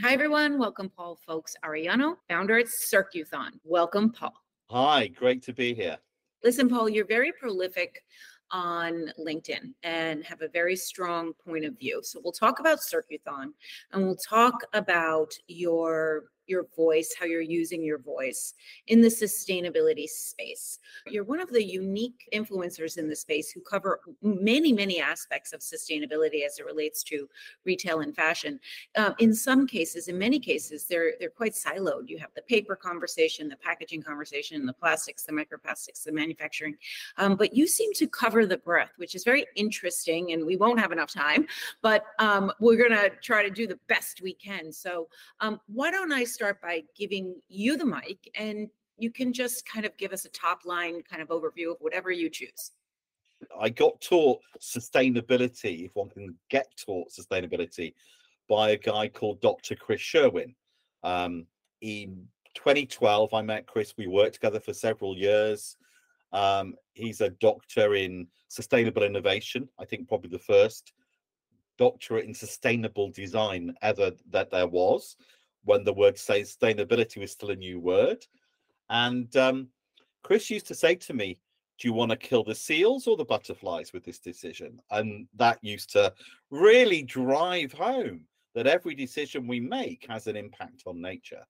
Hi, everyone. Welcome, Paul Foulkes-Arellano, founder at Circuthon. Welcome, Paul. Hi, great to be here. Listen, Paul, you're very prolific on LinkedIn and have a very strong point of view. So we'll talk about Circuthon and we'll talk about your your voice, how you're using your voice in the sustainability space. You're one of the unique influencers in the space who cover many, many aspects of sustainability as it relates to retail and fashion. Um, in some cases, in many cases, they're they're quite siloed. You have the paper conversation, the packaging conversation, the plastics, the microplastics, the manufacturing. Um, but you seem to cover the breadth, which is very interesting. And we won't have enough time, but um, we're going to try to do the best we can. So um, why don't I start by giving you the mic and you can just kind of give us a top line kind of overview of whatever you choose. I got taught sustainability, if one can get taught sustainability, by a guy called Dr. Chris Sherwin. Um, in 2012, I met Chris. We worked together for several years. Um, he's a doctor in sustainable innovation, I think probably the first doctorate in sustainable design ever that there was when the word sustainability was still a new word. And um, Chris used to say to me, Do you want to kill the seals or the butterflies with this decision? And that used to really drive home that every decision we make has an impact on nature.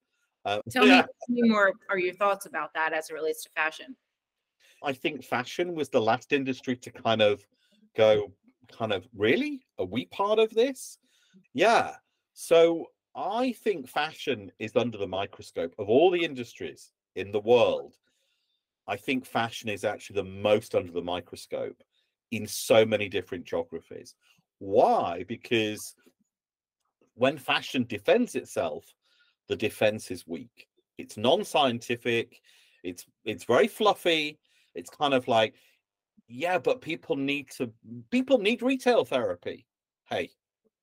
Uh, tell, yeah. me, me more are your thoughts about that as it relates to fashion. I think fashion was the last industry to kind of go, kind of, really? Are we part of this? Yeah. So I think fashion is under the microscope of all the industries in the world. I think fashion is actually the most under the microscope in so many different geographies. Why? Because when fashion defends itself, the defense is weak. It's non-scientific. It's it's very fluffy. It's kind of like, yeah, but people need to people need retail therapy. Hey,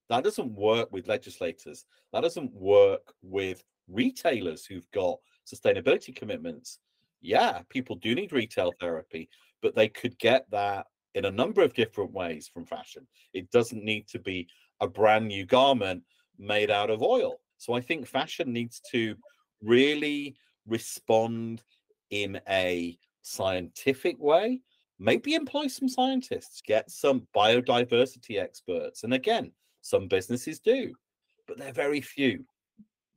that doesn't work with legislators. That doesn't work with retailers who've got sustainability commitments. Yeah, people do need retail therapy, but they could get that in a number of different ways from fashion. It doesn't need to be a brand new garment made out of oil. So I think fashion needs to really respond in a scientific way. Maybe employ some scientists, get some biodiversity experts. And again, some businesses do, but they're very few.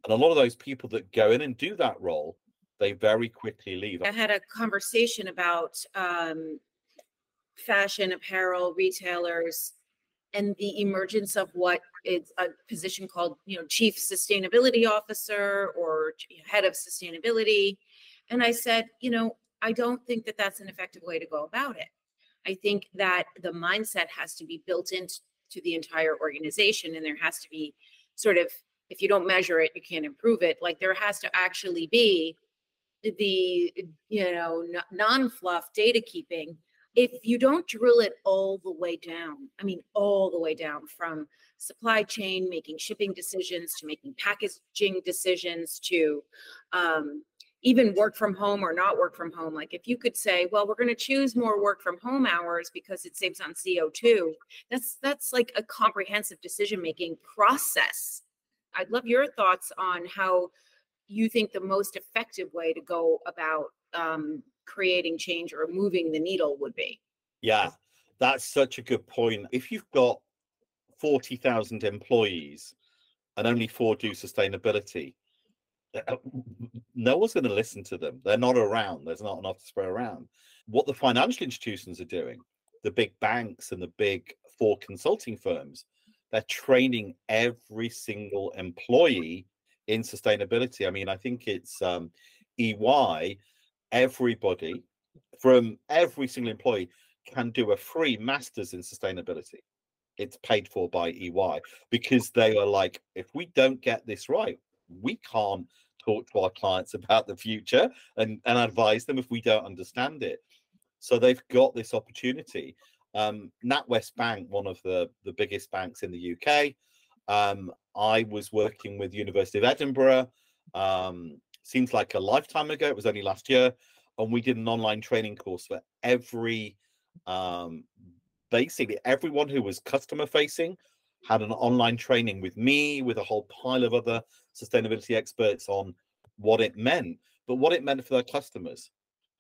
And a lot of those people that go in and do that role, they very quickly leave. I had a conversation about um, fashion, apparel, retailers, and the emergence of what is a position called, you know, chief sustainability officer or head of sustainability. And I said, you know, I don't think that that's an effective way to go about it. I think that the mindset has to be built into to the entire organization and there has to be sort of if you don't measure it you can't improve it like there has to actually be the you know non-fluff data keeping. If you don't drill it all the way down i mean all the way down from supply chain making shipping decisions to making packaging decisions to um, even work from home or not work from home like if you could say well we're going to choose more work from home hours because it saves on co2 that's that's like a comprehensive decision making process. I'd love your thoughts on how you think the most effective way to go about um, creating change or moving the needle would be. Yeah that's such a good point. If you've got 40,000 employees and only four do sustainability no one's going to listen to them. They're not around. There's not enough to spread around. What the financial institutions are doing, the big banks and the big four consulting firms, they're training every single employee in sustainability. I mean, I think it's um, EY, everybody from every single employee can do a free master's in sustainability. It's paid for by EY because they are like, if we don't get this right, we can't talk to our clients about the future and, and advise them if we don't understand it. So they've got this opportunity. Um, NatWest Bank, one of the, the biggest banks in the UK. Um, I was working with University of Edinburgh. Um, seems like a lifetime ago. It was only last year, and we did an online training course for every, um, basically everyone who was customer facing had an online training with me, with a whole pile of other sustainability experts on what it meant, but what it meant for their customers.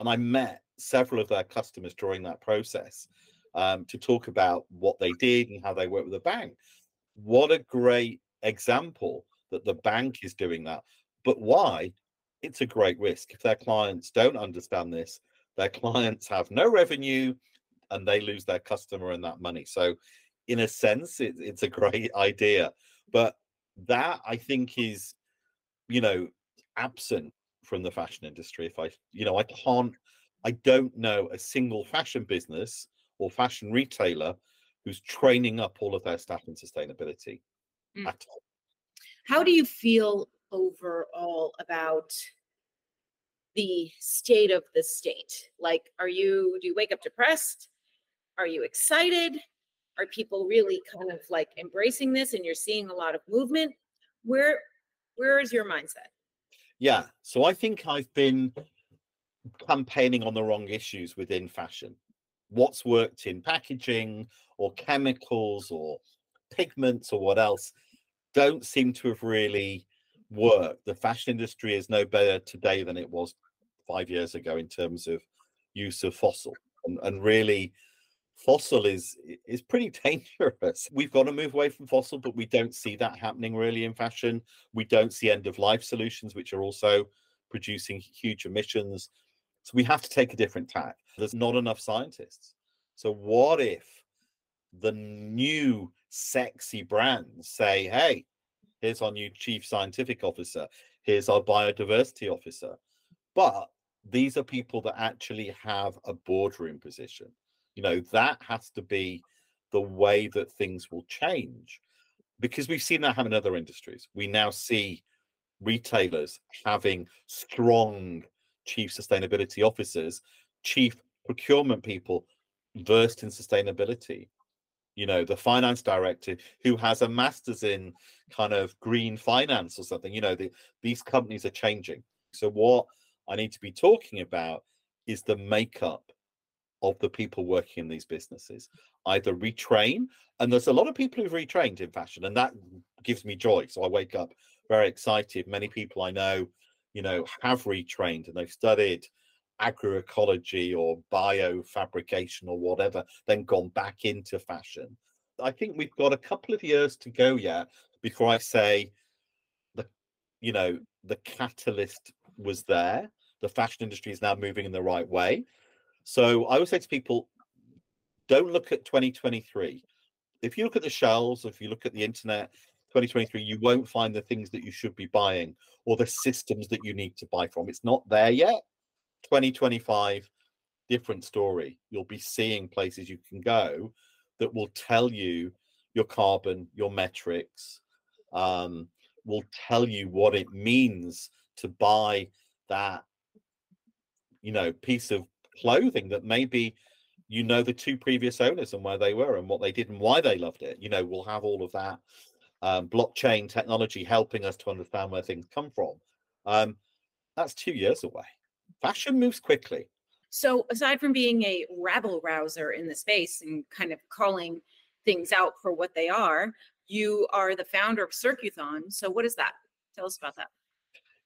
And I met several of their customers during that process um, to talk about what they did and how they worked with the bank. What a great example that the bank is doing that. But why? It's a great risk. If their clients don't understand this, their clients have no revenue and they lose their customer and that money. So, in a sense, it, it's a great idea. But that I think is, you know, absent from the fashion industry. If I, you know, I can't, I don't know a single fashion business or fashion retailer who's training up all of their staff in sustainability mm. at all. How do you feel overall about the state of the state? Like, are you, do you wake up depressed? Are you excited? Are people really kind of like embracing this and you're seeing a lot of movement? Where, where is your mindset? Yeah. So I think I've been campaigning on the wrong issues within fashion. What's worked in packaging or chemicals or pigments or what else don't seem to have really worked. The fashion industry is no better today than it was five years ago in terms of use of fossil. And, and really, fossil is is pretty dangerous. We've got to move away from fossil, but we don't see that happening really in fashion. We don't see end of life solutions, which are also producing huge emissions. So we have to take a different tack. There's not enough scientists. So what if the new sexy brands say, hey, here's our new chief scientific officer, here's our biodiversity officer. But these are people that actually have a boardroom position. You know, that has to be the way that things will change because we've seen that happen in other industries. We now see retailers having strong chief sustainability officers, chief procurement people versed in sustainability you know the finance director who has a master's in kind of green finance or something you know the, these companies are changing so what i need to be talking about is the makeup of the people working in these businesses either retrain and there's a lot of people who've retrained in fashion and that gives me joy so i wake up very excited many people i know you know have retrained and they've studied agroecology or biofabrication or whatever, then gone back into fashion. I think we've got a couple of years to go yet before I say the you know the catalyst was there. The fashion industry is now moving in the right way. So I would say to people, don't look at 2023. If you look at the shelves, if you look at the internet, 2023, you won't find the things that you should be buying or the systems that you need to buy from. It's not there yet. 2025, different story. You'll be seeing places you can go that will tell you your carbon, your metrics, um, will tell you what it means to buy that, you know, piece of clothing that maybe you know the two previous owners and where they were and what they did and why they loved it. You know, we'll have all of that um, blockchain technology helping us to understand where things come from. Um, that's two years away fashion moves quickly. So, aside from being a rabble rouser in the space and kind of calling things out for what they are, you are the founder of Circuthon. So, what is that? Tell us about that.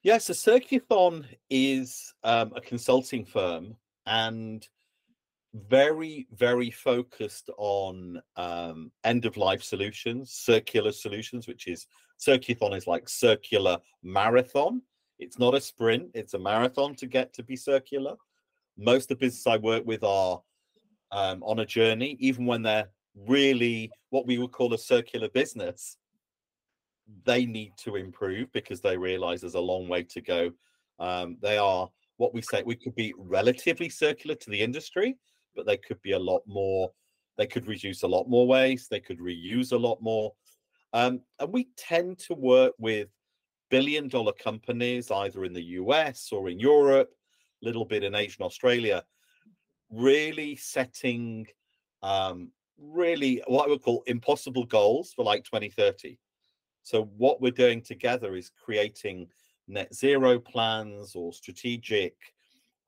Yes, yeah, so Circuthon is um, a consulting firm and very, very focused on um, end of life solutions, circular solutions, which is Circuthon is like circular marathon. It's not a sprint, it's a marathon to get to be circular. Most of the businesses I work with are um, on a journey, even when they're really what we would call a circular business. They need to improve because they realize there's a long way to go. Um, they are what we say we could be relatively circular to the industry, but they could be a lot more. They could reduce a lot more waste. They could reuse a lot more. Um, and we tend to work with billion dollar companies, either in the US or in Europe, a little bit in Asia and Australia, really setting um, really what I would call impossible goals for like 2030. So, what we're doing together is creating net zero plans or strategic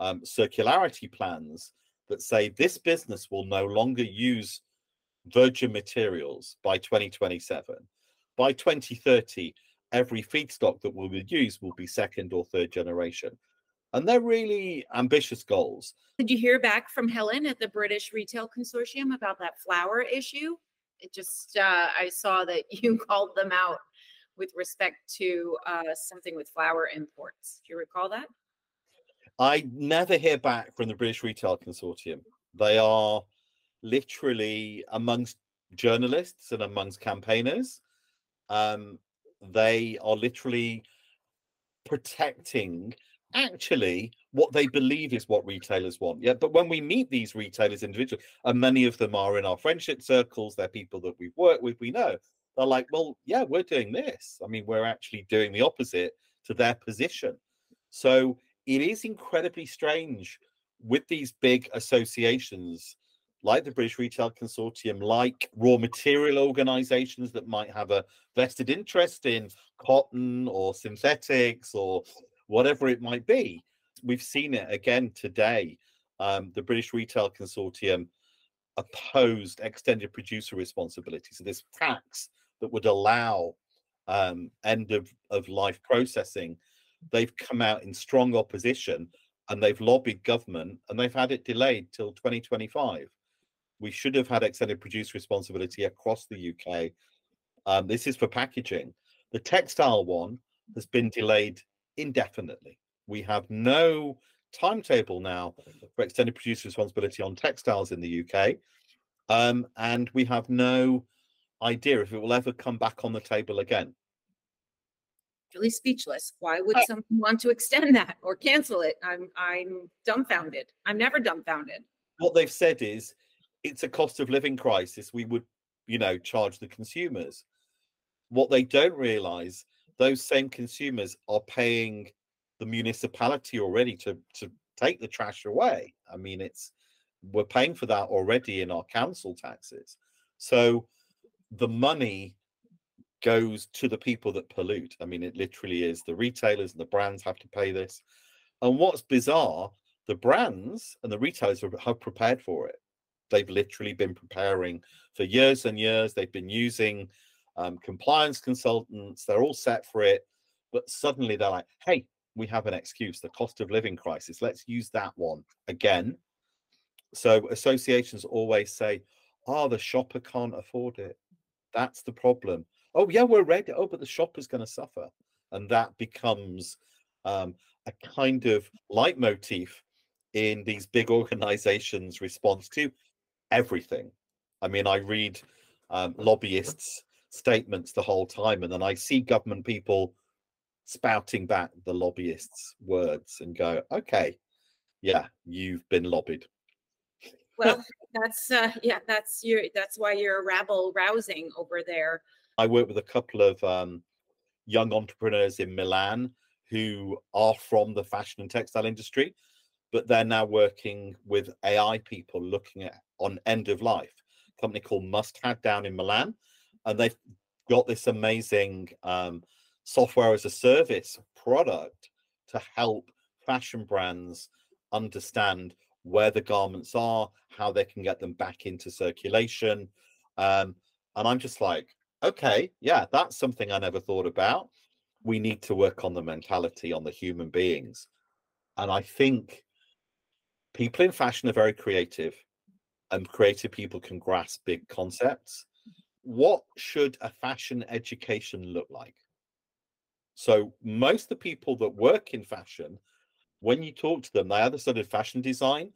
um, circularity plans that say this business will no longer use virgin materials by 2027. By 2030, every feedstock that will be used will be second or third generation. And they're really ambitious goals. Did you hear back from Helen at the British Retail Consortium about that flour issue? It just, uh, I saw that you called them out with respect to uh, something with flour imports. Do you recall that? I never hear back from the British Retail Consortium. They are literally amongst journalists and amongst campaigners. Um, they are literally protecting actually what they believe is what retailers want. Yeah, but when we meet these retailers individually, and many of them are in our friendship circles, they're people that we've worked with, we know they're like, well, yeah, we're doing this. I mean, we're actually doing the opposite to their position. So it is incredibly strange with these big associations like the British Retail Consortium, like raw material organizations that might have a vested interest in cotton or synthetics or whatever it might be. We've seen it again today. Um, the British Retail Consortium opposed extended producer responsibility. So this tax that would allow um, end of, of life processing, they've come out in strong opposition and they've lobbied government and they've had it delayed till 2025. We should have had extended producer responsibility across the UK. Um, this is for packaging. The textile one has been delayed indefinitely. We have no timetable now for extended producer responsibility on textiles in the UK. Um, and we have no idea if it will ever come back on the table again. Really speechless. Why would uh, someone want to extend that or cancel it? I'm I'm dumbfounded. I'm never dumbfounded. What they've said is it's a cost of living crisis. We would, you know, charge the consumers. What they don't realize, those same consumers are paying the municipality already to to take the trash away. I mean, it's we're paying for that already in our council taxes. So the money goes to the people that pollute. I mean, it literally is the retailers and the brands have to pay this. And what's bizarre, the brands and the retailers have prepared for it. They've literally been preparing for years and years. They've been using um, compliance consultants. They're all set for it. But suddenly they're like, hey, we have an excuse the cost of living crisis. Let's use that one again. So associations always say, oh, the shopper can't afford it. That's the problem. Oh, yeah, we're ready. Oh, but the shopper's going to suffer. And that becomes um, a kind of leitmotif in these big organizations' response to everything. I mean, I read um, lobbyists' statements the whole time, and then I see government people spouting back the lobbyists' words and go, okay, yeah, you've been lobbied. Well, that's uh, yeah, that's your that's why you're a rabble rousing over there. I work with a couple of um, young entrepreneurs in Milan who are from the fashion and textile industry, but they're now working with AI people looking at on end of life. A company called Must Have down in Milan, and they've got this amazing um, software as a service product to help fashion brands understand where the garments are, how they can get them back into circulation. Um, and I'm just like, okay, yeah, that's something I never thought about. We need to work on the mentality, on the human beings. And I think people in fashion are very creative, and creative people can grasp big concepts. What should a fashion education look like? So, most of the people that work in fashion when you talk to them, they either studied fashion design.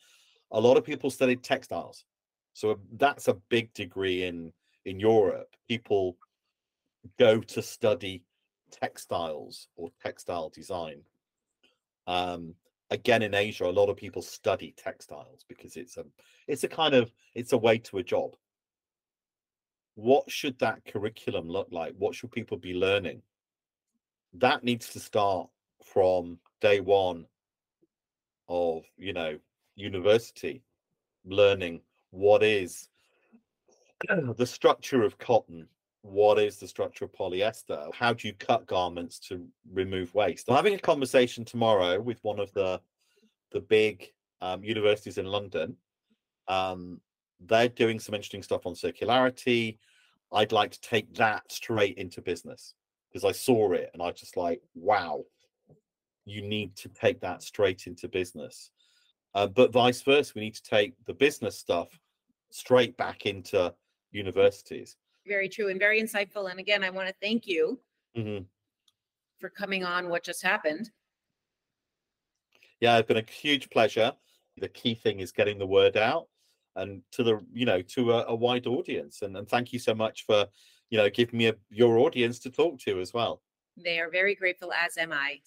A lot of people studied textiles. So that's a big degree in in Europe. People go to study textiles or textile design. Um, again, in Asia, a lot of people study textiles because it's a it's a kind of it's a way to a job. What should that curriculum look like? What should people be learning? That needs to start from day one of you know university learning what is the structure of cotton what is the structure of polyester how do you cut garments to remove waste? I'm having a conversation tomorrow with one of the the big um, universities in london. Um, they're doing some interesting stuff on circularity. I'd like to take that straight into business because I saw it and I just like, wow, you need to take that straight into business. Uh, but vice versa, we need to take the business stuff straight back into universities. Very true and very insightful. And again, I want to thank you Mhm. for coming on what just happened. Yeah, it's been a huge pleasure. The key thing is getting the word out and to the you know to a, a wide audience. And, and thank you so much for you know giving me a, your audience to talk to as well. They are very grateful, as am I.